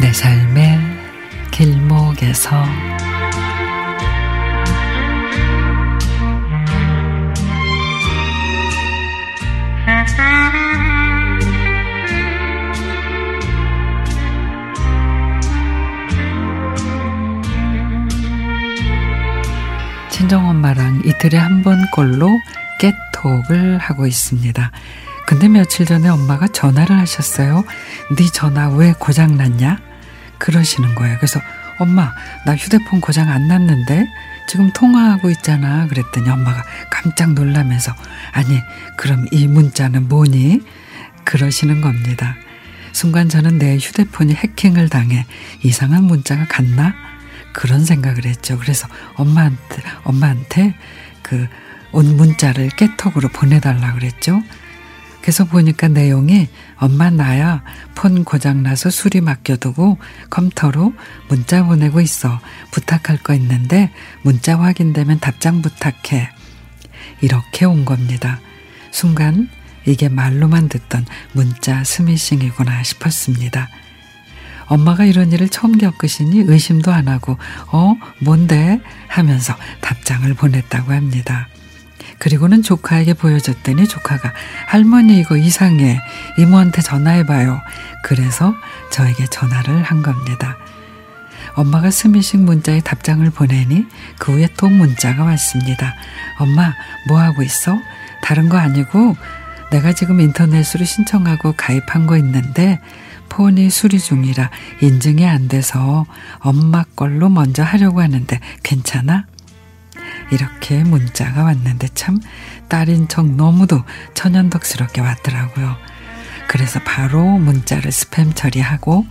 내 삶의 길목에서 이틀에 한 번꼴로 깨톡을 하고 있습니다. 근데 며칠 전에 엄마가 전화를 하셨어요. 네 전화 왜 고장 났냐? 그러시는 거예요. 그래서 엄마 나 휴대폰 고장 안 났는데 지금 통화하고 있잖아. 그랬더니 엄마가 깜짝 놀라면서 아니 그럼 이 문자는 뭐니? 그러시는 겁니다. 순간 저는 내 휴대폰이 해킹을 당해 이상한 문자가 갔나? 그런 생각을 했죠. 그래서 엄마한테 엄마한테 그 온 문자를 깨톡으로 보내달라 그랬죠. 그래서 보니까 내용이 엄마 나야 폰 고장나서 수리 맡겨두고 컴퓨터로 문자 보내고 있어. 부탁할 거 있는데 문자 확인되면 답장 부탁해. 이렇게 온 겁니다. 순간 이게 말로만 듣던 문자 스미싱이구나 싶었습니다. 엄마가 이런 일을 처음 겪으시니 의심도 안 하고 어 뭔데 하면서 답장을 보냈다고 합니다. 그리고는 조카에게 보여줬더니 조카가 할머니 이거 이상해. 이모한테 전화해봐요. 그래서 저에게 전화를 한 겁니다. 엄마가 스미싱 문자에 답장을 보내니 그 후에 또 문자가 왔습니다. 엄마 뭐 하고 있어? 다른 거 아니고 내가 지금 인터넷으로 신청하고 가입한 거 있는데 폰이 수리 중이라 인증이 안 돼서 엄마 걸로 먼저 하려고 하는데 괜찮아? 이렇게 문자가 왔는데 참 딸인 척 너무도 천연덕스럽게 왔더라고요. 그래서 바로 문자를 스팸 처리하고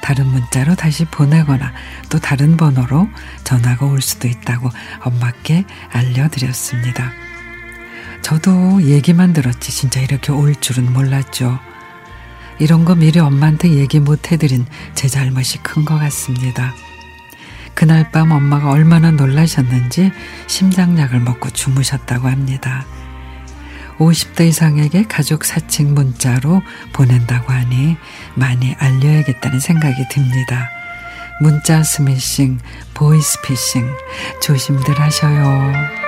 다른 문자로 다시 보내거나 또 다른 번호로 전화가 올 수도 있다고 엄마께 알려드렸습니다. 저도 얘기만 들었지 진짜 이렇게 올 줄은 몰랐죠. 이런 거 미리 엄마한테 얘기 못 해드린 제 잘못이 큰 것 같습니다. 그날 밤 엄마가 얼마나 놀라셨는지 심장약을 먹고 주무셨다고 합니다. 50대 이상에게 가족 사칭 문자로 보낸다고 하니 많이 알려야겠다는 생각이 듭니다. 문자 스미싱, 보이스피싱 조심들 하셔요.